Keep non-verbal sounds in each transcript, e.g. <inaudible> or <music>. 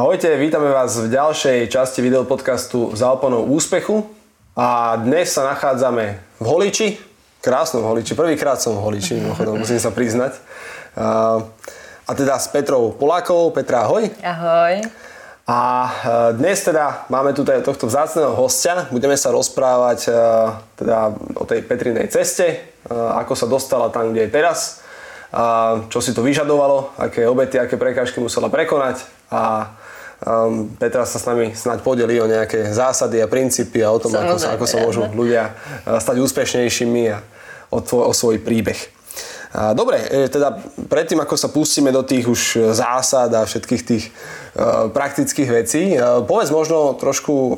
Ahojte, vítame vás v ďalšej časti videopodcastu za oponou úspechu. A dnes sa nachádzame v Holiči, krásnom Holiči, prvýkrát som v Holiči, mimochodom, musím sa priznať. A, a teda s Petrou Polákovou. Petra, ahoj. Ahoj. A e, dnes teda máme tu tohto vzácného hostia. Budeme sa rozprávať e, teda o tej Petrinej ceste, e, ako sa dostala tam, kde je teraz, čo si to vyžadovalo, aké obety, aké prekážky musela prekonať a Um, Petra sa s nami snáď podelí o nejaké zásady a princípy a o tom, ako sa, ako sa môžu ľudia uh, stať úspešnejšími a o, tvoj, o svoj príbeh. Dobre, e, teda predtým, ako sa pustíme do tých už zásad a všetkých tých uh, praktických vecí, uh, povedz možno trošku uh,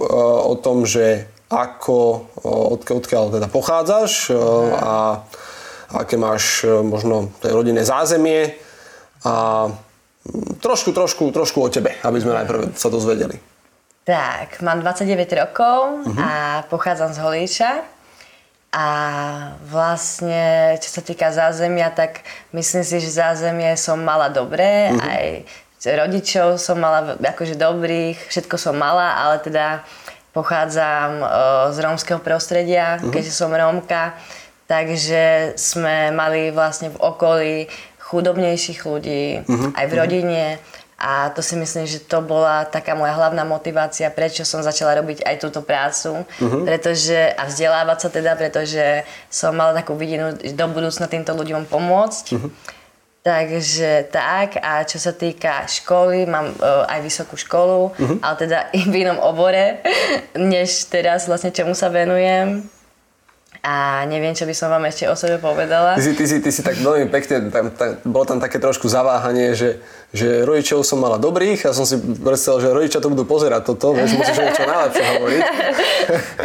o tom, že ako, odkiaľ, odkiaľ teda pochádzaš a aké máš možno rodinné zázemie a trošku, trošku, trošku o tebe, aby sme najprv sa dozvedeli. Tak, mám 29 rokov uh-huh. a pochádzam z Holíča. A vlastne, čo sa týka zázemia, tak myslím si, že zázemie som mala dobré, uh-huh. aj rodičov som mala akože dobrých, všetko som mala, ale teda pochádzam o, z rómskeho prostredia, uh-huh. keďže som rómka, takže sme mali vlastne v okolí chudobnejších ľudí, uh-huh. aj v rodine. A to si myslím, že to bola taká moja hlavná motivácia, prečo som začala robiť aj túto prácu. Uh-huh. Pretože, a vzdelávať sa teda, pretože som mala takú vidinu do budúcna týmto ľuďom pomôcť. Uh-huh. Takže tak, a čo sa týka školy, mám uh, aj vysokú školu, uh-huh. ale teda i v inom obore, <laughs> než teraz vlastne čomu sa venujem a neviem, čo by som vám ešte o sebe povedala. Ty si, ty si, ty si tak veľmi pekne, tam, tam, bolo tam také trošku zaváhanie, že, že rodičov som mala dobrých a som si predstavil, že rodičia to budú pozerať toto, vieš, musíš niečo najlepšie hovoriť.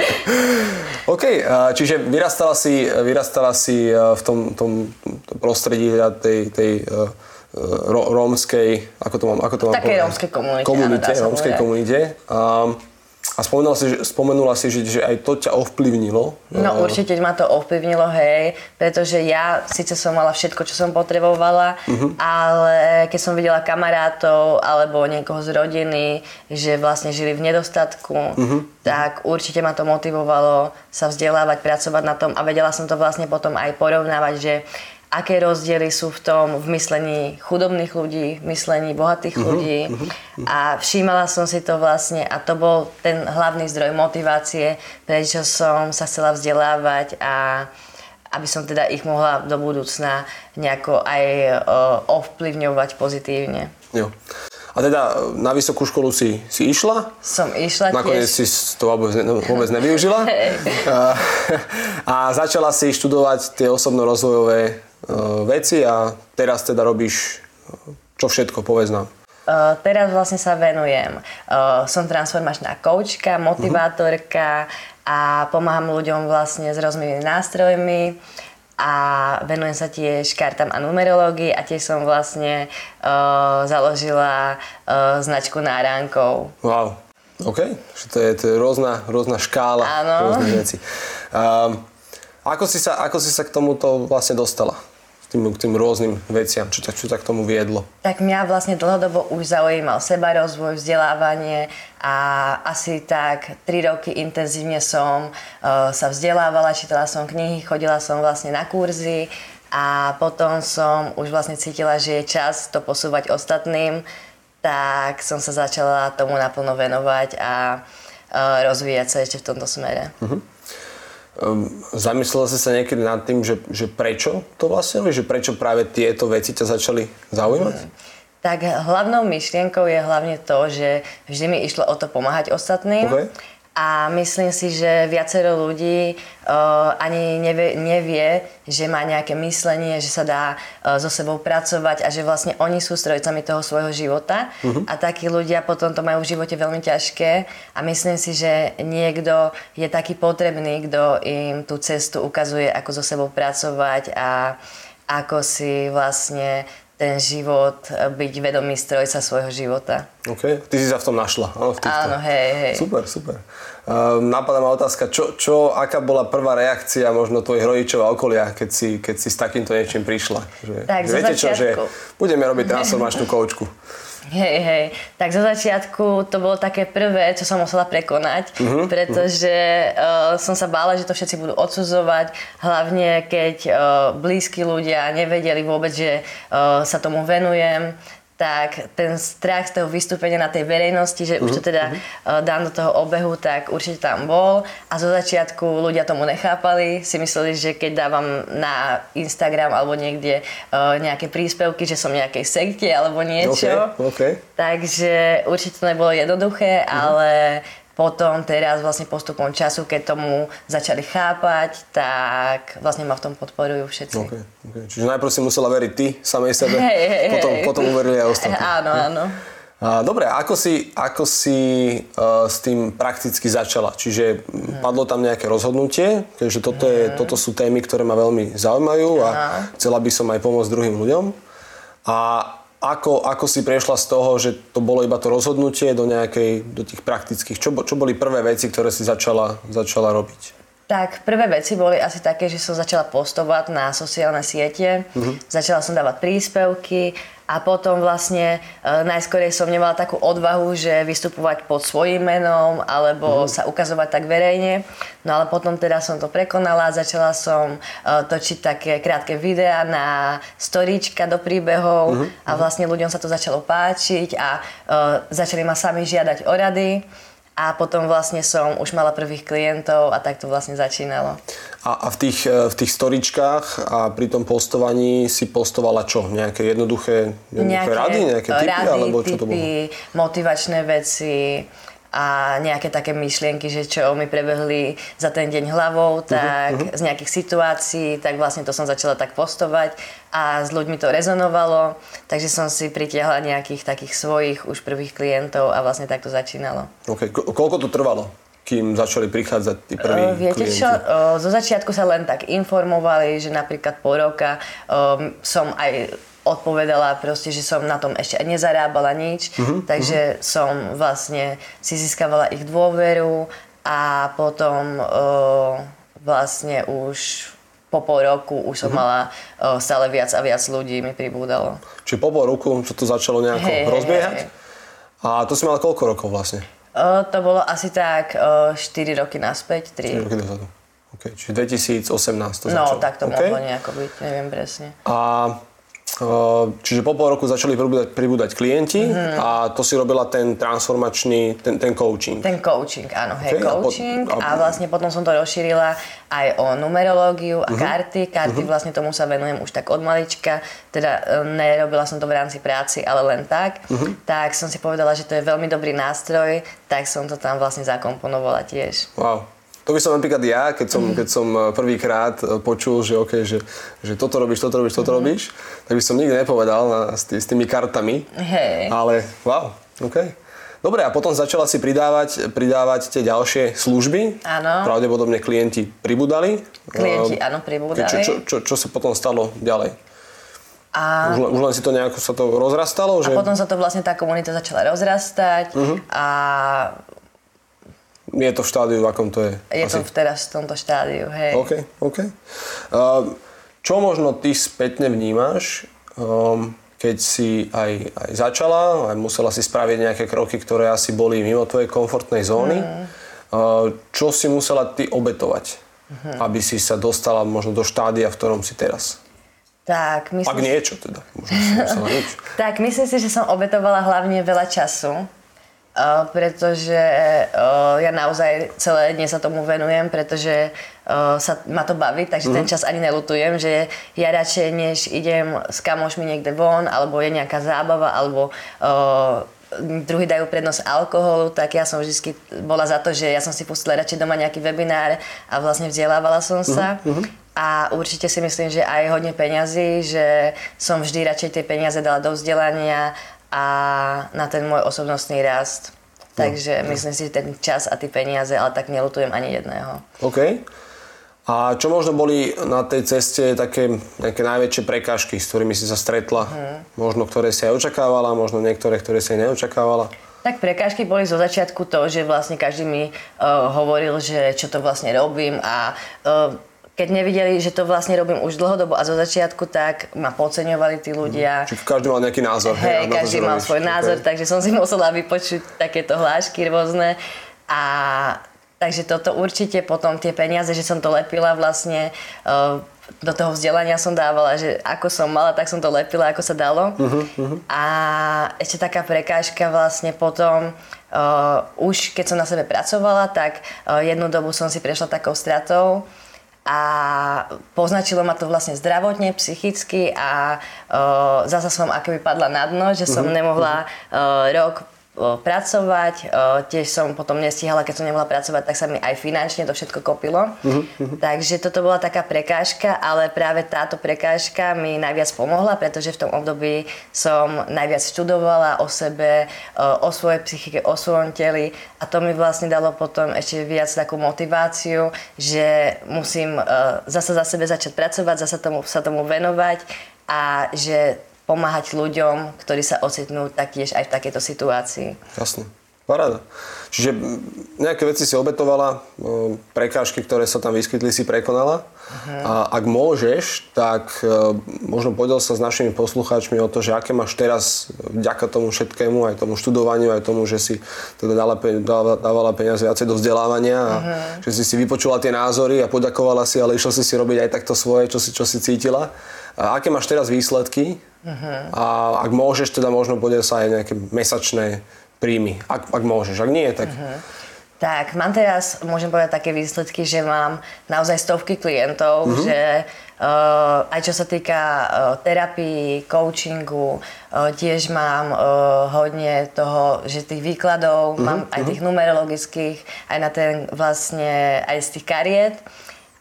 <laughs> OK, čiže vyrastala si, vyrastala si e, v tom, tom, prostredí tej, tej uh, rómskej, ako to mám, ako to mám Také rómskej komunite. Komunite, rómskej komunite. Um, a spomenula si, spomenula si že, že aj to ťa ovplyvnilo. No určite ma to ovplyvnilo, hej, pretože ja síce som mala všetko, čo som potrebovala, uh-huh. ale keď som videla kamarátov alebo niekoho z rodiny, že vlastne žili v nedostatku, uh-huh. tak určite ma to motivovalo sa vzdelávať, pracovať na tom a vedela som to vlastne potom aj porovnávať, že aké rozdiely sú v tom v myslení chudobných ľudí, v myslení bohatých uh-huh, ľudí. Uh-huh. A všímala som si to vlastne a to bol ten hlavný zdroj motivácie, prečo som sa chcela vzdelávať a aby som teda ich mohla do budúcna nejako aj uh, ovplyvňovať pozitívne. Jo. A teda na vysokú školu si, si išla? Som išla Nakoniec tiež. si to vôbec, ne, vôbec nevyužila. a, <laughs> <laughs> a začala si študovať tie osobno-rozvojové Eh, veci a teraz teda robíš eh, čo všetko, povedz nám. Uh, teraz vlastne sa venujem. Uh, som transformačná koučka, motivátorka uh-huh. a pomáham ľuďom vlastne s rôznymi nástrojmi a venujem sa tiež kartám a numerológii a tiež som vlastne uh, založila uh, značku náránkov. Wow, OK. To je, to je rôzna, rôzna škála rôznych vecí. Um, ako, si sa, ako si sa k tomuto vlastne dostala? Tým, k tým rôznym veciam, čo ťa, čo ťa k tomu viedlo? Tak mňa vlastne dlhodobo už zaujímal seba rozvoj, vzdelávanie a asi tak 3 roky intenzívne som uh, sa vzdelávala, čítala som knihy, chodila som vlastne na kurzy a potom som už vlastne cítila, že je čas to posúvať ostatným, tak som sa začala tomu naplno venovať a uh, rozvíjať sa ešte v tomto smere. Uh-huh. Um, zamyslela si sa niekedy nad tým, že, že prečo to vlastne robíš? Že prečo práve tieto veci ťa začali zaujímať? Mm. Tak hlavnou myšlienkou je hlavne to, že vždy mi išlo o to pomáhať ostatným. Okay. A myslím si, že viacero ľudí uh, ani nevie, nevie, že má nejaké myslenie, že sa dá uh, so sebou pracovať a že vlastne oni sú strojcami toho svojho života. Uh-huh. A takí ľudia potom to majú v živote veľmi ťažké. A myslím si, že niekto je taký potrebný, kto im tú cestu ukazuje, ako so sebou pracovať a ako si vlastne ten život, byť vedomý strojca svojho života. OK, ty si sa v tom našla, áno? V týchto. Áno, hej, hej. Super, super. Uh, napadá ma otázka, čo, čo, aká bola prvá reakcia možno tvojich rodičov a okolia, keď si, keď si s takýmto niečím prišla? Že, tak, že viete čo, že budeme robiť transformačnú koučku. Hej, hej. Tak zo začiatku to bolo také prvé, čo som musela prekonať, uh-huh, pretože uh, som sa bála, že to všetci budú odsudzovať, hlavne keď uh, blízki ľudia nevedeli vôbec, že uh, sa tomu venujem tak ten strach z toho vystúpenia na tej verejnosti, že už to mhm, teda uh-huh. dám do toho obehu, tak určite tam bol. A zo začiatku ľudia tomu nechápali, si mysleli, že keď dávam na Instagram alebo niekde uh, nejaké príspevky, že som nejakej sekte alebo niečo. Okay, okay. Takže určite to nebolo jednoduché, uh-huh. ale potom teraz vlastne postupom času, keď tomu začali chápať, tak vlastne ma v tom podporujú všetci. Okay, okay. Čiže najprv si musela veriť ty samej sebe, hey, hey, potom, hey. potom uverili aj ostatní. Áno, áno. A, dobre, ako si, ako si uh, s tým prakticky začala? Čiže hmm. padlo tam nejaké rozhodnutie, keďže toto, je, hmm. toto sú témy, ktoré ma veľmi zaujímajú a chcela by som aj pomôcť druhým ľuďom. A ako, ako si prešla z toho, že to bolo iba to rozhodnutie do nejakej, do tých praktických, čo, čo boli prvé veci, ktoré si začala, začala robiť? Tak prvé veci boli asi také, že som začala postovať na sociálne siete, uh-huh. začala som dávať príspevky, a potom vlastne e, najskorej som nemala takú odvahu, že vystupovať pod svojím menom alebo mm. sa ukazovať tak verejne. No ale potom teda som to prekonala, začala som e, točiť také krátke videá na storíčka do príbehov mm. a vlastne ľuďom sa to začalo páčiť a e, začali ma sami žiadať o rady. A potom vlastne som už mala prvých klientov a tak to vlastne začínalo. A, a v, tých, e, v tých storičkách a pri tom postovaní si postovala čo? Nejaké jednoduché, jednoduché nejaké rady? Nejaké typy? Rady, alebo čo typy, to bolo? motivačné veci a nejaké také myšlienky, že čo mi prebehli za ten deň hlavou, mhm, tak uh-huh. z nejakých situácií, tak vlastne to som začala tak postovať a s ľuďmi to rezonovalo, takže som si pritiahla nejakých takých svojich už prvých klientov a vlastne tak to začínalo. Okay. Ko- koľko to trvalo? kým začali prichádzať tí prví uh, Viete klienti? čo, uh, zo začiatku sa len tak informovali, že napríklad po roka um, som aj odpovedala proste, že som na tom ešte nezarábala nič, uh-huh, takže uh-huh. som vlastne si získavala ich dôveru a potom uh, vlastne už po pol roku už som uh-huh. mala uh, stále viac a viac ľudí mi pribúdalo. Čiže po pol roku čo to začalo nejako hey, rozbiehať? Hey, hey. A to si mala koľko rokov vlastne? Uh, to bolo asi tak uh, 4 roky naspäť, 3. 4 roky dozadu. Okay, čiže 2018 to no, začalo. Tak to okay. mohlo nejako byť, neviem presne. A Čiže po pol roku začali pribúdať, pribúdať klienti mm. a to si robila ten transformačný, ten, ten coaching. Ten coaching, áno, hej, okay, coaching a, po, a... a vlastne potom som to rozšírila aj o numerológiu a mm-hmm. karty. Karty mm-hmm. vlastne tomu sa venujem už tak od malička, teda e, nerobila som to v rámci práci, ale len tak. Mm-hmm. Tak som si povedala, že to je veľmi dobrý nástroj, tak som to tam vlastne zakomponovala tiež. Wow. To by som napríklad ja, keď som, keď som eh, prvýkrát eh, počul, že, okay, že, že toto robíš, toto robíš, toto mm. robíš, tak by som nikdy nepovedal na, s, tý, s tými kartami. Hey. Ale wow, OK. Dobre, a potom začala si pridávať, pridávať tie ďalšie služby. Áno. Pravdepodobne klienti pribudali. Klienti, uh, áno, pribudali. Čo, čo, čo, čo sa potom stalo ďalej? A... Už, už len si to nejako sa to rozrastalo? Že... A potom sa to vlastne tá komunita začala rozrastať uh-huh. a je to v štádiu, v akom to je? Je asi? to teraz v tomto štádiu, hej. OK, OK. Uh, čo možno ty spätne vnímaš, um, keď si aj, aj začala, aj musela si spraviť nejaké kroky, ktoré asi boli mimo tvojej komfortnej zóny. Mm. Uh, čo si musela ty obetovať, mm. aby si sa dostala možno do štádia, v ktorom si teraz? Tak, myslím Ak niečo teda. Možno si <laughs> nič. tak, myslím si, že som obetovala hlavne veľa času Uh, pretože uh, ja naozaj celé dne sa tomu venujem, pretože uh, sa ma to baví, takže ten mhm. čas ani nelutujem, že ja radšej než idem s kamošmi niekde von, alebo je nejaká zábava, alebo druhý dajú prednosť alkoholu, tak ja som vždy bola za to, že ja som si pustila radšej doma nejaký webinár a vlastne vzdelávala som sa. Mm-hmm. A určite si myslím, že aj hodne peňazí, že som vždy radšej tie peniaze dala do vzdelania a na ten môj osobnostný rast. Takže no, myslím si, že ten čas a tie peniaze, ale tak nelutujem ani jedného. OK. A čo možno boli na tej ceste také nejaké najväčšie prekážky, s ktorými si sa stretla? Hmm. Možno ktoré si aj očakávala, možno niektoré, ktoré si aj neočakávala? Tak prekážky boli zo začiatku to, že vlastne každý mi uh, hovoril, že čo to vlastne robím a uh, keď nevideli, že to vlastne robím už dlhodobo a zo začiatku, tak ma podceňovali tí ľudia. Čiže každý mal nejaký názor. Hej, hej každý mal svoj okay. názor, takže som si musela vypočuť takéto hlášky rôzne. A takže toto určite potom tie peniaze, že som to lepila vlastne uh, do toho vzdelania som dávala, že ako som mala, tak som to lepila, ako sa dalo. Uh-huh, uh-huh. A ešte taká prekážka vlastne potom, uh, už keď som na sebe pracovala, tak uh, jednu dobu som si prešla takou stratou a poznačilo ma to vlastne zdravotne, psychicky a uh, zasa som akoby padla na dno, že som uh-huh. nemohla uh, rok pracovať. Tiež som potom nestihala, keď som nemohla pracovať, tak sa mi aj finančne to všetko kopilo. Uh-huh. Takže toto bola taká prekážka, ale práve táto prekážka mi najviac pomohla, pretože v tom období som najviac študovala o sebe, o svojej psychike, o svojom teli a to mi vlastne dalo potom ešte viac takú motiváciu, že musím zase za sebe začať pracovať, zase tomu, sa tomu venovať a že pomáhať ľuďom, ktorí sa ocitnú taktiež aj v takejto situácii. Jasne. Paráda. Čiže nejaké veci si obetovala, prekážky, ktoré sa tam vyskytli, si prekonala. Uh-huh. A ak môžeš, tak e, možno podiel sa s našimi poslucháčmi o to, že aké máš teraz vďaka tomu všetkému, aj tomu študovaniu, aj tomu, že si teda dala, dávala peniaze viacej do vzdelávania a uh-huh. že si si vypočula tie názory a poďakovala si, ale išla si si robiť aj takto svoje, čo si, čo si cítila. A aké máš teraz výsledky? Uh-huh. A ak môžeš, teda možno podiel sa aj nejaké mesačné príjmy. Ak, ak môžeš, ak nie, tak... Uh-huh. Tak, mám teraz, môžem povedať také výsledky, že mám naozaj stovky klientov, uh-huh. že uh, aj čo sa týka uh, terapii, coachingu, uh, tiež mám uh, hodne toho, že tých výkladov, uh-huh. mám aj tých numerologických, aj na ten vlastne, aj z tých kariet.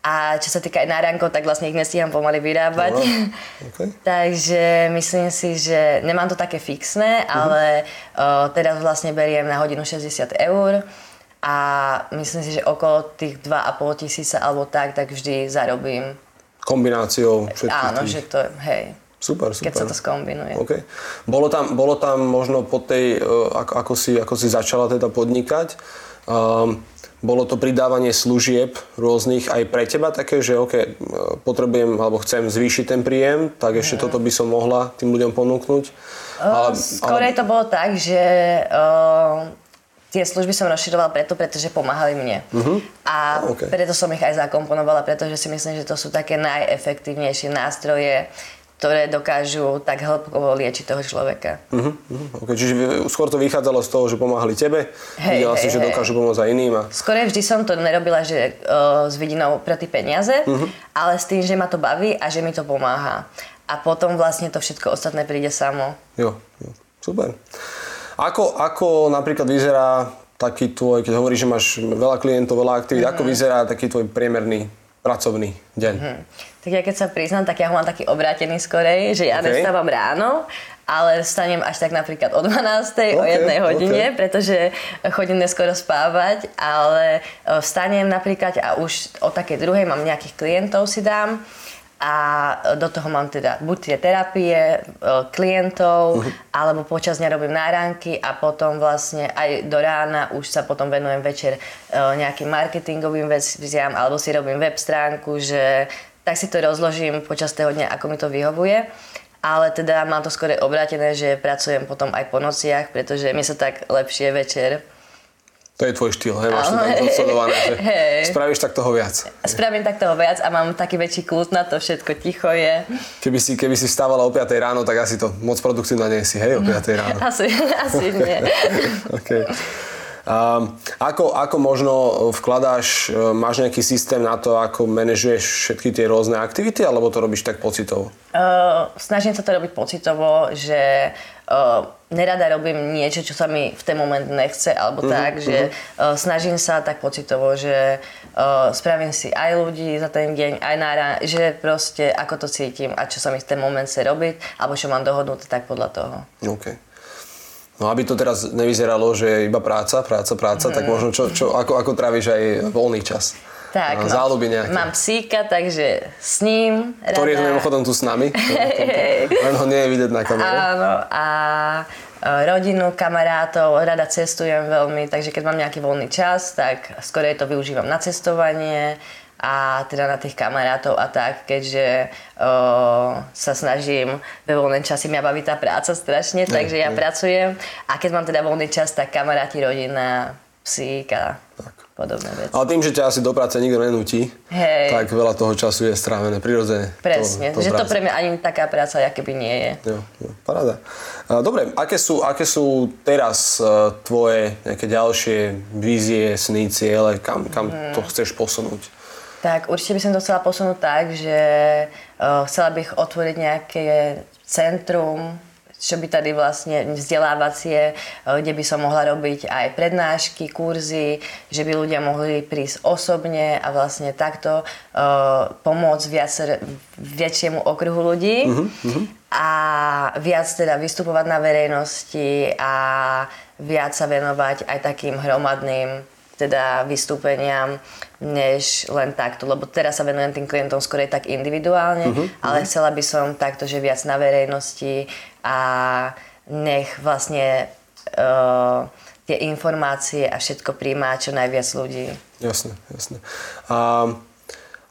A čo sa týka aj nárankov, tak vlastne ich nestíham pomaly vyrábať. No, <laughs> okay. Takže myslím si, že nemám to také fixné, uh-huh. ale uh, teraz vlastne beriem na hodinu 60 eur a myslím si, že okolo tých 2,5 tisíca alebo tak, tak vždy zarobím. Kombináciou všetkých Áno, tých. že to, hej. Super, super. Keď sa to skombinuje. Okay. Bolo, tam, bolo tam možno po tej, uh, ako, ako, si, ako si začala teda podnikať, um, bolo to pridávanie služieb rôznych aj pre teba také, že OK, potrebujem alebo chcem zvýšiť ten príjem, tak ešte mm. toto by som mohla tým ľuďom ponúknuť? Ale, Skorej ale... to bolo tak, že uh, tie služby som rozširovala preto, pretože pomáhali mne. Uh-huh. A okay. preto som ich aj zakomponovala, pretože si myslím, že to sú také najefektívnejšie nástroje ktoré dokážu tak hĺbkovo liečiť toho človeka. Uh-huh, uh-huh. Okay, čiže skôr to vychádzalo z toho, že pomáhali tebe, hej, videla hej, si, že hej. dokážu pomôcť aj iným. A... Skôr vždy som to nerobila, že uh, s vidinou pre tie peniaze, uh-huh. ale s tým, že ma to baví a že mi to pomáha. A potom vlastne to všetko ostatné príde samo. Jo, jo. super. Ako, ako napríklad vyzerá taký tvoj, keď hovoríš, že máš veľa klientov, veľa aktivít, uh-huh. ako vyzerá taký tvoj priemerný pracovný deň? Uh-huh. Tak ja keď sa priznám, tak ja ho mám taký obrátený skorej, že ja okay. nestávam ráno, ale vstanem až tak napríklad o 12. Okay, o jednej hodine, okay. pretože chodím neskoro spávať, ale e, vstanem napríklad a už o takej druhej mám nejakých klientov si dám a do toho mám teda buď tie terapie e, klientov, uh-huh. alebo počas dňa robím náránky a potom vlastne aj do rána už sa potom venujem večer e, nejakým marketingovým veciam alebo si robím web stránku, že tak si to rozložím počas toho dňa, ako mi to vyhovuje. Ale teda mám to skôr obrátené, že pracujem potom aj po nociach, pretože mi sa tak lepšie večer. To je tvoj štýl, hej? Máš to tak odsledované, že hey. spravíš tak toho viac. Spravím tak toho viac a mám taký väčší kult na to, všetko ticho je. Keby si, keby si vstávala o 5 ráno, tak asi to moc produktívna nie si, hej, o 5 ráno. Asi, asi nie. <laughs> okay. Um, ako, ako možno vkladáš, e, máš nejaký systém na to, ako manažuješ všetky tie rôzne aktivity, alebo to robíš tak pocitovo? Uh, snažím sa to robiť pocitovo, že uh, nerada robím niečo, čo sa mi v ten moment nechce, alebo mm-hmm, tak, že uh, snažím sa tak pocitovo, že uh, spravím si aj ľudí za ten deň, aj na rán, že proste ako to cítim a čo sa mi v ten moment chce robiť, alebo čo mám dohodnuté, tak podľa toho. Okay. No aby to teraz nevyzeralo, že je iba práca, práca, práca, mm. tak mhm. možno čo, čo, ako, ako tráviš aj voľný čas? Tak, Záľuby nejaké. Mám psíka, takže s ním rada... Ktorý je mimochodom tu s nami. <laughs> Len ho nie je vidieť na kameru. Áno, a e, rodinu, kamarátov, rada cestujem veľmi, takže keď mám nejaký voľný čas, tak skôr to využívam na cestovanie a teda na tých kamarátov a tak, keďže o, sa snažím ve voľnej časi, mňa baví tá práca strašne, takže ja pracujem a keď mám teda voľný čas, tak kamaráti, rodina, psík a tak. podobné veci. Ale tým, že ťa asi do práce nikto nenúti, Hej. tak veľa toho času je strávené prirodzene. Presne, to, to že to práce. pre mňa ani taká práca, aké by nie je. Jo, jo, paráda. Dobre, aké sú, aké sú teraz uh, tvoje nejaké ďalšie vízie, sny, ciele, kam, kam Mhm. to chceš posunúť? Tak určite by som to chcela posunúť tak, že uh, chcela bych otvoriť nejaké centrum, čo by tady vlastne vzdelávacie, uh, kde by som mohla robiť aj prednášky, kurzy, že by ľudia mohli prísť osobne a vlastne takto uh, pomôcť viacer, väčšiemu okruhu ľudí. A viac teda vystupovať na verejnosti a viac sa venovať aj takým hromadným teda vystúpeniam, než len takto. Lebo teraz sa venujem tým klientom skôr tak individuálne, ale chcela by som takto, že viac na verejnosti a nech vlastne uh, tie informácie a všetko príjma čo najviac ľudí. Jasné, jasné. A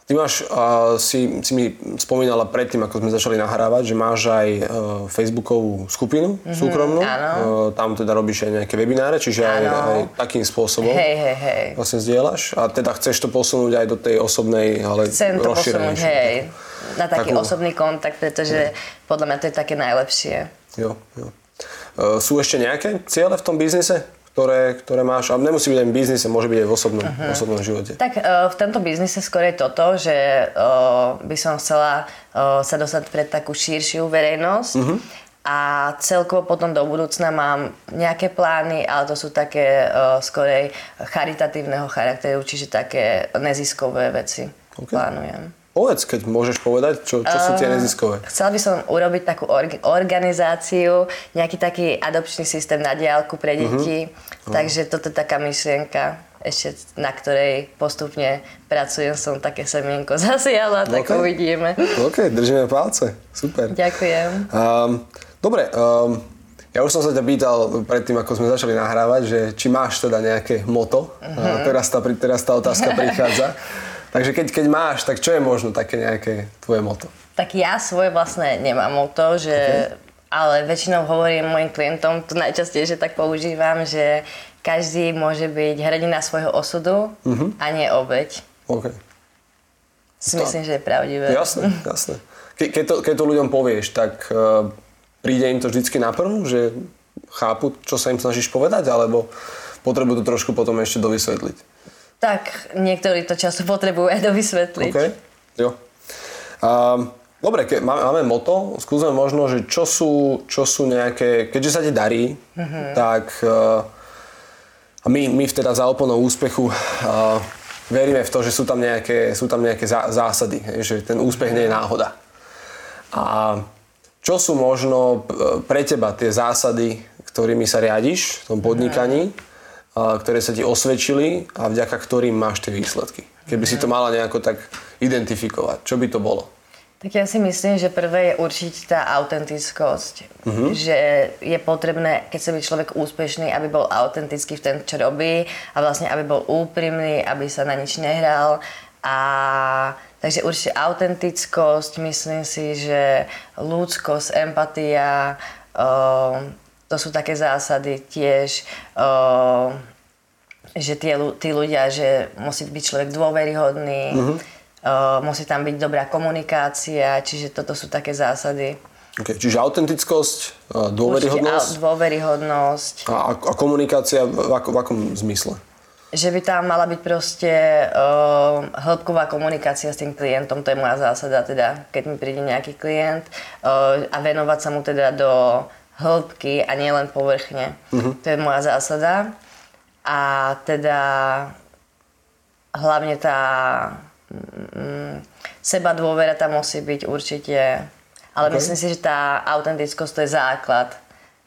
ty máš, a si, si mi spomínala predtým, ako sme začali nahrávať, že máš aj uh, Facebookovú skupinu súkromnú. áno. Uh, tam teda robíš aj nejaké webináre, čiže aj, aj takým spôsobom Hej, hej, hej. vlastne zdieľaš. A teda chceš to posunúť aj do tej osobnej, ale Chcem to posunúť, hej, na taký Takú- osobný kontakt, pretože podľa mňa to je také najlepšie. Jo, jo. Uh, sú ešte nejaké ciele v tom biznise, ktoré, ktoré máš? A nemusí byť aj v biznise, môže byť aj v osobnom, uh-huh. osobnom živote. Tak uh, v tomto biznise skôr je toto, že uh, by som chcela uh, sa dostať pred takú širšiu verejnosť uh-huh. a celkovo potom do budúcna mám nejaké plány, ale to sú také uh, skorej charitatívneho charakteru, čiže také neziskové veci OK. plánujem. Povedz, keď môžeš povedať, čo, čo sú tie neziskové. Chcela by som urobiť takú org- organizáciu, nejaký taký adopčný systém na diálku pre deti. Uh-huh. Takže toto je taká myšlienka, ešte na ktorej postupne pracujem. Som také semienko <laughs> zasiala, tak OK. uvidíme. OK, držíme palce. Super. Ďakujem. Um, dobre, um, ja už som sa ťa pýtal predtým, ako sme začali nahrávať, že či máš teda nejaké moto. Uh-huh. A teraz, tá, teraz tá otázka <laughs> prichádza. Takže keď, keď máš, tak čo je možno také nejaké tvoje moto? Tak ja svoje vlastné nemám o to, že... Okay. Ale väčšinou hovorím mojim klientom, to najčastejšie tak používam, že každý môže byť hrdina svojho osudu uh-huh. a nie obeď. OK. Si myslím, že je pravdivé. Jasné, jasné. Ke, keď, to, keď to ľuďom povieš, tak uh, príde im to vždycky na prvú, že chápu, čo sa im snažíš povedať, alebo potrebujú to trošku potom ešte dovysvetliť? Tak, niektorí to často potrebujú aj dovysvetliť. OK, jo. Um, dobre, ke, máme, máme moto, skúsme možno, že čo sú, čo sú nejaké, keďže sa ti darí, mm-hmm. tak uh, my, my teda za oponou úspechu uh, veríme v to, že sú tam nejaké, sú tam nejaké zá, zásady, hej, že ten úspech nie je náhoda. A čo sú možno p- pre teba tie zásady, ktorými sa riadiš v tom podnikaní, a ktoré sa ti osvedčili a vďaka ktorým máš tie výsledky? Keby si to mala nejako tak identifikovať, čo by to bolo? Tak ja si myslím, že prvé je určite tá autentickosť. Uh-huh. Že je potrebné, keď sa byť človek úspešný, aby bol autentický v tom, čo robí a vlastne aby bol úprimný, aby sa na nič nehral. A takže určite autentickosť, myslím si, že ľudskosť, empatia, o, to sú také zásady tiež. O, že tie, tí ľudia, že musí byť človek dôveryhodný, uh, musí tam byť dobrá komunikácia, čiže toto sú také zásady. Okay, čiže autentickosť, a Určite dôveryhodnosť dôveryhodnosť. a, a komunikácia v, v, ako, v akom zmysle? Že by tam mala byť proste uh, hĺbková komunikácia s tým klientom, to je moja zásada, teda keď mi príde nejaký klient uh, a venovať sa mu teda do hĺbky a nie len povrchne. Uh-huh. To je moja zásada. A teda hlavne tá mm, seba dôvera tam musí byť určite. Ale Okay. myslím si, že tá autentickosť to je základ.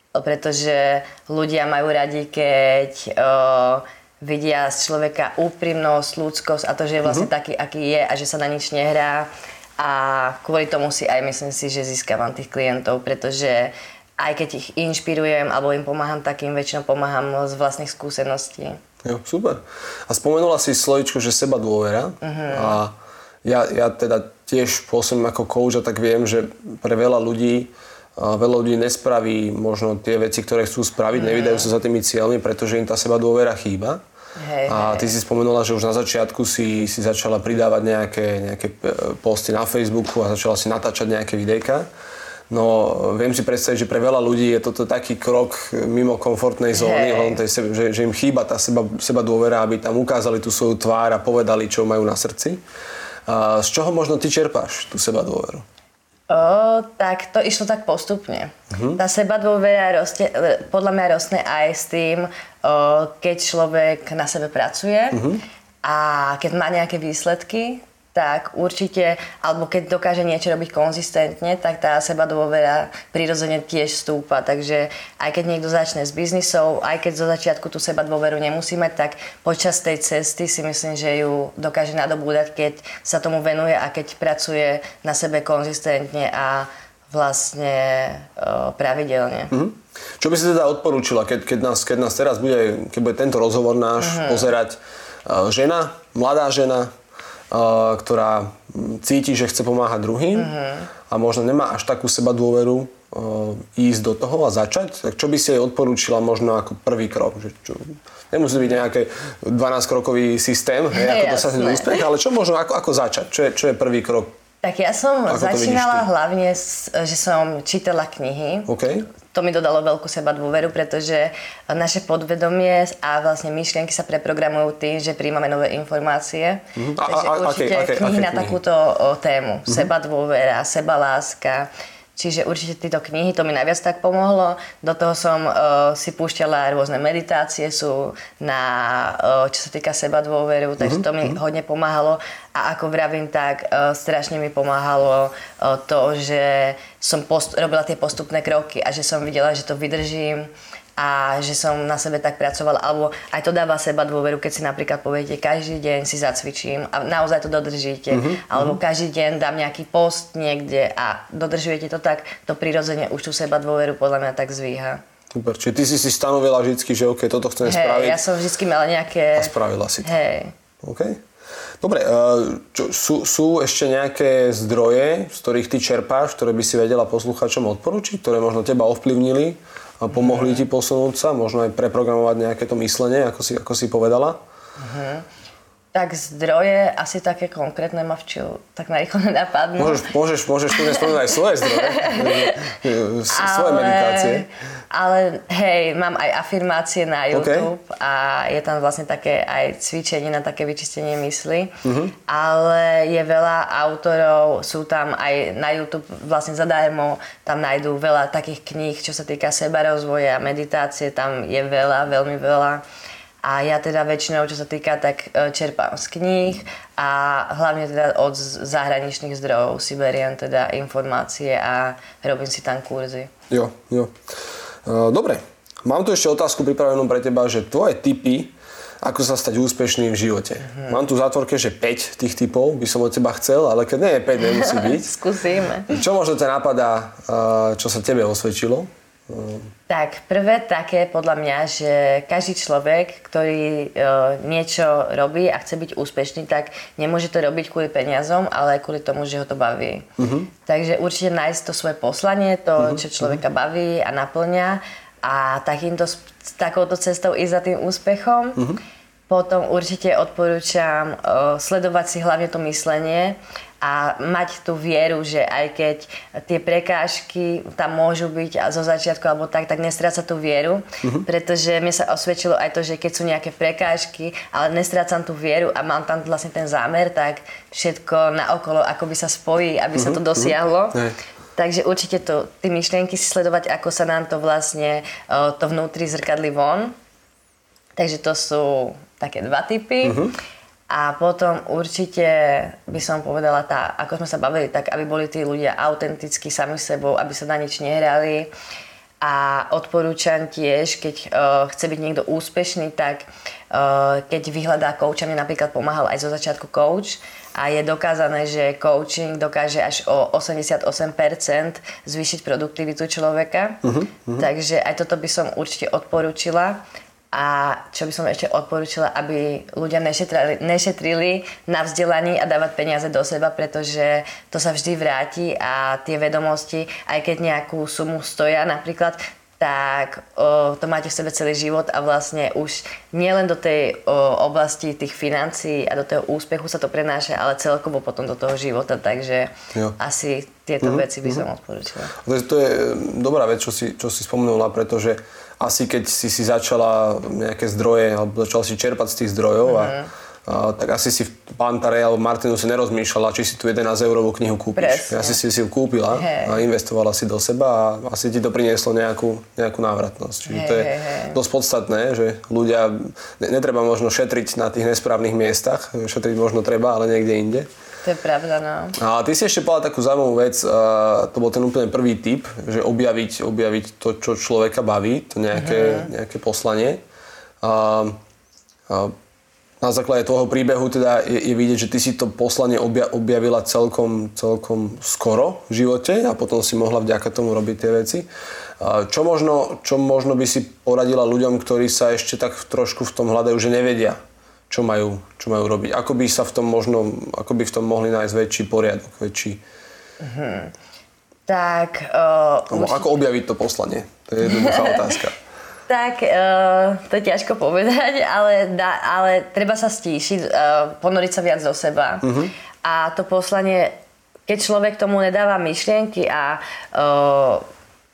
Pretože ľudia majú radi, keď uh, vidia z človeka úprimnosť, ľudskosť a to, že je vlastne uh-huh. taký, aký je a že sa na nič nehrá. A kvôli tomu si aj myslím si, že získavam tých klientov, pretože aj keď ich inšpirujem alebo im pomáham, tak im väčšinou pomáham z vlastných skúseností. Jo, super. A spomenula si slovičko, že seba dôvera. Uh-huh. A ja, ja teda tiež pôsobím ako coach a tak viem, že pre veľa ľudí veľa ľudí nespraví možno tie veci, ktoré chcú spraviť, mm. nevydajú sa za tými cieľmi, pretože im tá seba dôvera chýba. Hej, a ty si spomenula, že už na začiatku si, si začala pridávať nejaké, nejaké e, posty na Facebooku a začala si natáčať nejaké videjka. No, viem si predstaviť, že pre veľa ľudí je toto taký krok mimo komfortnej zóny, hey. tej, že, že im chýba tá seba, seba dôvera, aby tam ukázali tú svoju tvár a povedali, čo majú na srdci. A z čoho možno ty čerpáš tú seba dôveru? O, tak to išlo tak postupne. Uh-huh. Tá seba dôvera roste, podľa mňa rostne aj s tým, o, keď človek na sebe pracuje uh-huh. a keď má nejaké výsledky, tak určite, alebo keď dokáže niečo robiť konzistentne, tak tá seba dôvera prirodzene tiež stúpa. Takže aj keď niekto začne s biznisou, aj keď zo začiatku tú seba dôveru nemusí mať, tak počas tej cesty si myslím, že ju dokáže nadobúdať, keď sa tomu venuje a keď pracuje na sebe konzistentne a vlastne o, pravidelne. Mm-hmm. Čo by si teda odporúčila, keď, keď, nás, keď nás teraz bude, keď bude tento rozhovor náš mm-hmm. pozerať uh, žena, mladá žena, ktorá cíti, že chce pomáhať druhým uh-huh. a možno nemá až takú seba dôveru ísť do toho a začať, tak čo by si jej odporúčila možno ako prvý krok? Že čo, nemusí byť nejaký 12-krokový systém, hej, ako dosiahnuť úspech, ale čo možno, ako, ako začať? Čo je, čo je prvý krok? Tak ja som ako začínala hlavne, že som čítala knihy. Okay to mi dodalo veľkú seba dôveru, pretože naše podvedomie a vlastne myšlienky sa preprogramujú tým, že príjmame nové informácie. Mm-hmm. Takže a, a, určite okay, okay, knihy okay, na knihy. takúto tému. Mm-hmm. Seba dôvera, seba láska, Čiže určite tieto knihy, to mi najviac tak pomohlo. Do toho som uh, si púšťala rôzne meditácie, sú na, uh, čo sa týka seba dôveru, takže uh-huh, to mi uh-huh. hodne pomáhalo. A ako vravím, tak uh, strašne mi pomáhalo uh, to, že som post- robila tie postupné kroky a že som videla, že to vydržím a že som na sebe tak pracovala, alebo aj to dáva seba dôveru, keď si napríklad poviete, každý deň si zacvičím a naozaj to dodržíte, mm-hmm. alebo každý deň dám nejaký post niekde a dodržujete to tak, to prirodzene už tú seba dôveru podľa mňa tak zvíha. Super, čiže ty si si stanovila vždy, že OK, toto chcem hey, spraviť. ja som vždy mala nejaké... A spravila si to. Hej. OK. Dobre, eh, čo, sú, sú ešte nejaké zdroje, z ktorých ty čerpáš, ktoré by si vedela posluchačom odporučiť, ktoré možno teba ovplyvnili pomohli ti posunúť sa, možno aj preprogramovať nejaké to myslenie, ako si, ako si povedala? Uh-huh. Tak zdroje, asi také konkrétne ma včil, tak narýchlo <laughs> nenapadnú. Môžeš, môžeš, môžeš tu nespomenúť aj svoje zdroje, <laughs> svoje ale, meditácie. Ale hej, mám aj afirmácie na YouTube okay. a je tam vlastne také aj cvičenie na také vyčistenie mysli. Uh-huh. Ale je veľa autorov, sú tam aj na YouTube vlastne zadarmo, tam nájdú veľa takých kníh, čo sa týka seba rozvoja, meditácie, tam je veľa, veľmi veľa. A ja teda väčšinou, čo sa týka, tak e, čerpám z kníh a hlavne teda od zahraničných zdrojov si beriem teda informácie a robím si tam kurzy. Jo, jo. E, dobre, mám tu ešte otázku pripravenú pre teba, že tvoje typy, ako sa stať úspešným v živote. Mm-hmm. Mám tu v zátvorke, že 5 tých typov by som od teba chcel, ale keď nie je 5, nemusí <laughs> byť. Skúsime. Čo možno ťa napadá, e, čo sa tebe osvedčilo? Tak, prvé také podľa mňa, že každý človek, ktorý e, niečo robí a chce byť úspešný, tak nemôže to robiť kvôli peniazom, ale kvôli tomu, že ho to baví. Uh-huh. Takže určite nájsť to svoje poslanie, to, uh-huh. čo človeka baví a naplňa a takýmto, takouto cestou ísť za tým úspechom. Uh-huh. Potom určite odporúčam uh, sledovať si hlavne to myslenie a mať tú vieru, že aj keď tie prekážky tam môžu byť a zo začiatku alebo tak, tak nestráca tú vieru, uh-huh. pretože mi sa osvedčilo aj to, že keď sú nejaké prekážky, ale nestrácam tú vieru a mám tam vlastne ten zámer, tak všetko naokolo akoby sa spojí, aby uh-huh. sa to mhm. Mhm. dosiahlo. Uh-huh. Takže určite to, tie myšlienky si sledovať, ako sa nám to vlastne to vnútri zrkadli von. Takže to sú také dva typy. Uh-huh. A potom určite by som povedala, tá, ako sme sa bavili, tak aby boli tí ľudia autenticky sami sebou, aby sa na nič nehrali. A odporúčam tiež, keď uh, chce byť niekto úspešný, tak uh, keď vyhľadá kouča, mne napríklad pomáhal aj zo začiatku coach a je dokázané, že coaching dokáže až o 88% zvýšiť produktivitu človeka. Uh-huh, uh-huh. Takže aj toto by som určite odporúčila A čo by som ešte odporúčila, aby ľudia nešetrili, nešetrili na vzdelaní a dávať peniaze do seba, pretože to sa vždy vráti a tie vedomosti, aj keď nejakú sumu stoja napríklad, tak o, to máte v sebe celý život a vlastne už nielen do tej o, oblasti tých financií a do toho úspechu sa to prenáša, ale celkovo potom do toho života, takže jo. asi tieto mm-hmm. veci by som mm-hmm. odporúčila. To je, to je dobrá vec, čo si, čo si spomenula, pretože asi keď si si začala nejaké zdroje, alebo začala si čerpať z tých zdrojov a mhm tak asi si pán Tarej alebo Martinu si nerozmýšľala, či si tu 11 eurovú knihu kúpiš. Presne. Asi si si ju kúpila hey. a investovala si do seba a asi ti to prinieslo nejakú, nejakú návratnosť. Čiže hey, to je hey. dosť podstatné, že ľudia, netreba možno šetriť na tých nesprávnych miestach, šetriť možno treba, ale niekde inde. To je pravda, no. A ty si ešte povedal takú zaujímavú vec, a to bol ten úplne prvý tip, že objaviť, objaviť to, čo človeka baví, to nejaké, mm-hmm. nejaké poslanie. A, a na základe tvojho príbehu teda je, je vidieť, že ty si to poslanie obja, objavila celkom, celkom skoro v živote a potom si mohla vďaka tomu robiť tie veci. Čo možno, čo možno by si poradila ľuďom, ktorí sa ešte tak trošku v tom hľadajú, že nevedia, čo majú, čo majú robiť? Ako by sa v tom možno, ako by v tom mohli nájsť väčší poriadok, väčší... Hmm. Tak... Uh, Ako objaviť to poslanie? To je jednoduchá <laughs> otázka. Tak, uh, to je ťažko povedať, <laughs> ale, da, ale treba sa stíšiť, uh, ponoriť sa viac do seba. Uh-huh. A to poslanie, keď človek tomu nedáva myšlienky a uh,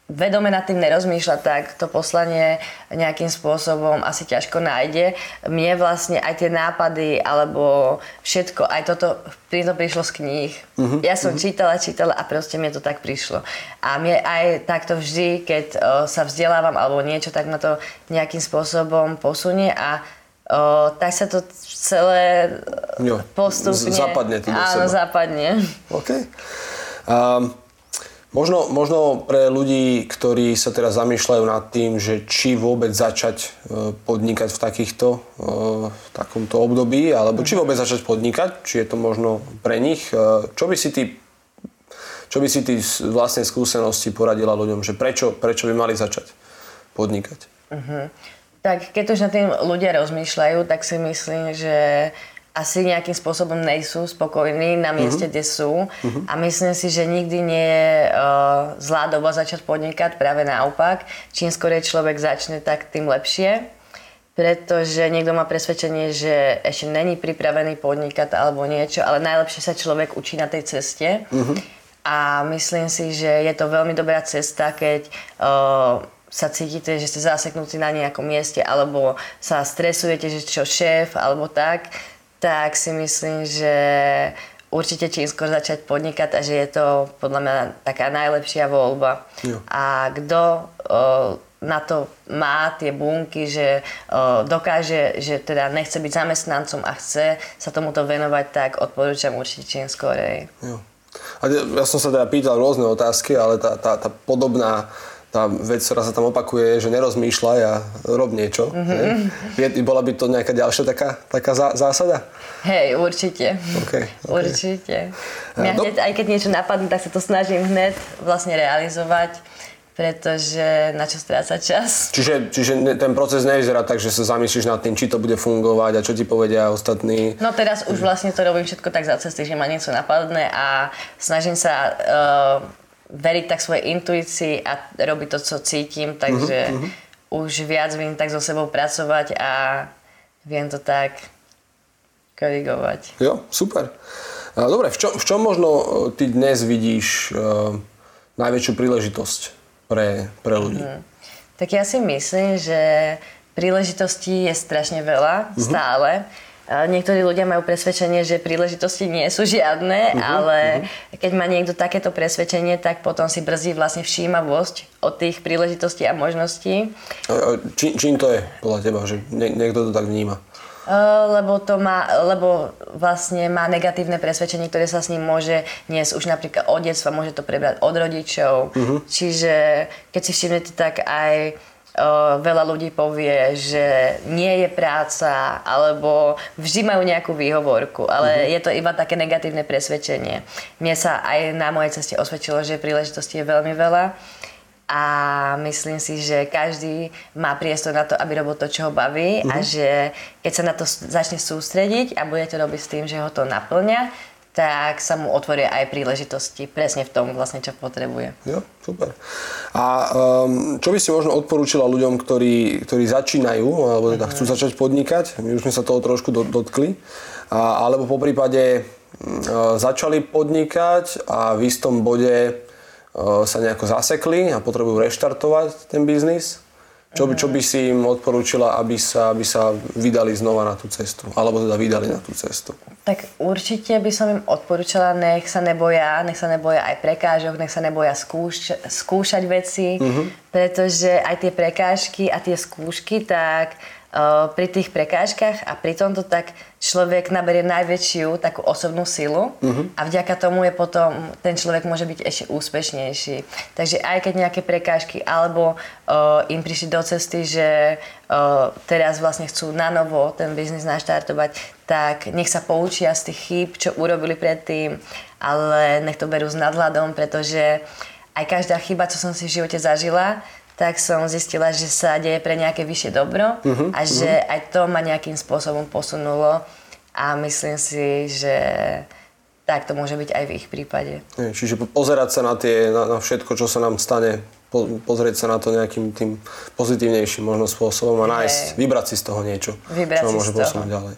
vedome nad tým nerozmýšľa, tak to poslanie nejakým spôsobom asi ťažko nájde. Mne vlastne aj tie nápady alebo všetko, aj toto to prišlo z kníh. Uh-huh, ja som uh-huh. čítala, čítala a proste mne to tak prišlo. A mne aj takto vždy, keď o, sa vzdelávam alebo niečo, tak ma to nejakým spôsobom posunie a o, tak sa to celé jo, postupne... Zapadne ty do Áno, seba. zapadne. OK. Um, Možno, možno pre ľudí, ktorí sa teraz zamýšľajú nad tým, že či vôbec začať e, podnikať v takýchto, e, v takomto období, alebo či vôbec začať podnikať, či je to možno pre nich. E, čo by si ty, čo by si ty z vlastnej skúsenosti poradila ľuďom, že prečo, prečo by mali začať podnikať? Uh-huh. Tak keď už na tým ľudia rozmýšľajú, tak si myslím, že asi nejakým spôsobom nejsú spokojní na mieste, uh-huh. kde sú. Uh-huh. A myslím si, že nikdy nie je uh, zlá doba začať podnikať, práve naopak. Čím skôr človek začne, tak tým lepšie. Pretože niekto má presvedčenie, že ešte není pripravený podnikať alebo niečo, ale najlepšie sa človek učí na tej ceste. Uh-huh. A myslím si, že je to veľmi dobrá cesta, keď uh, sa cítite, že ste zaseknutí na nejakom mieste alebo sa stresujete, že čo šéf alebo tak tak si myslím, že určite čím skôr začať podnikať a že je to podľa mňa taká najlepšia voľba. Jo. A kto na to má tie bunky, že o, dokáže, že teda nechce byť zamestnancom a chce sa tomuto venovať, tak odporúčam určite čím skorej. Jo. A ja som sa teda pýtal rôzne otázky, ale tá, tá, tá podobná tá vec, ktorá sa tam opakuje, je, že nerozmýšľaj a rob niečo. Mm-hmm. Je, bola by to nejaká ďalšia taká, taká zá, zásada? Hej, určite. Okay, okay. Určite. Mňa no. hneď, aj keď niečo napadne, tak sa to snažím hneď vlastne realizovať pretože na čo strácať čas. Čiže, čiže ten proces nevyzerá tak, že sa zamyslíš nad tým, či to bude fungovať a čo ti povedia ostatní. No teraz už vlastne to robím všetko tak za cesty, že ma niečo napadne a snažím sa uh, veriť tak svojej intuícii a robiť to, čo cítim, takže uh-huh. už viac viem tak so sebou pracovať a viem to tak korigovať. Jo, super. Dobre, v čom, v čom možno e, ty dnes vidíš uh, najväčšiu príležitosť pre, pre ľudí? Uh-huh. Tak ja si myslím, že príležitostí je strašne veľa, uh-huh. stále Niektorí ľudia majú presvedčenie, že príležitosti nie sú žiadne, uh-huh, ale uh-huh. keď má niekto takéto presvedčenie, tak potom si brzdí vlastne všímavosť od tých príležitostí a možností. Či, čím to je podľa teba, že niekto to tak vníma? lebo to má, lebo vlastne má negatívne presvedčenie, ktoré sa s ním môže niesť už napríklad od detstva, môže to prebrať od rodičov. Uh-huh. Čiže keď si všimnete, tak aj veľa ľudí povie, že nie je práca, alebo vždy majú nejakú výhovorku, ale mm-hmm. je to iba také negatívne presvedčenie. Mne sa aj na mojej ceste osvedčilo, že príležitosti je veľmi veľa a myslím si, že každý má priestor na to, aby robil to, čo ho baví uh-huh. a Mhm. že keď sa na to začne sústrediť a bude to robiť s tým, že ho to naplňa, tak sa mu otvoria aj príležitosti presne v tom vlastne, čo potrebuje. Jo, super. A um, čo by si možno odporúčila ľuďom, ktorí, ktorí začínajú, alebo teda chcú začať podnikať, my už sme sa toho trošku do- dotkli, a, alebo po prípade uh, začali podnikať a v istom bode uh, sa nejako zasekli a potrebujú reštartovať ten biznis. Čo, čo by si im odporúčila, aby sa, aby sa vydali znova na tú cestu? Alebo teda vydali na tú cestu? Tak určite by som im odporúčala, nech sa neboja, nech sa neboja aj prekážok, nech sa neboja skúš, skúšať veci, pretože aj tie prekážky a tie skúšky, tak pri tých prekážkach a pri tomto tak človek naberie najväčšiu takú osobnú silu a vďaka tomu je potom, ten človek môže byť ešte úspešnejší. Takže aj keď nejaké prekážky alebo uh, im prišli do cesty, že uh, teraz vlastne chcú na novo ten biznis naštartovať, tak nech sa poučia z tých chýb, čo urobili predtým, ale nech to berú s nadhľadom, pretože aj každá chyba, čo som si v živote zažila, tak som zistila, že sa deje pre nejaké vyššie dobro a že aj to ma nejakým spôsobom posunulo a myslím si, že tak to môže byť aj v ich prípade. Nie, Čiže po- pozerať sa na, tie, na, na všetko, čo sa nám stane, po, pozrieť sa na to nejakým tým pozitívnejším možno spôsobom a nájsť, Hej. vybrať si z toho niečo, Vybrať čo môže posunúť ďalej.